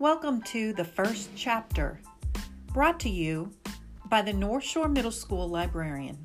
Welcome to the first chapter, brought to you by the North Shore Middle School librarian.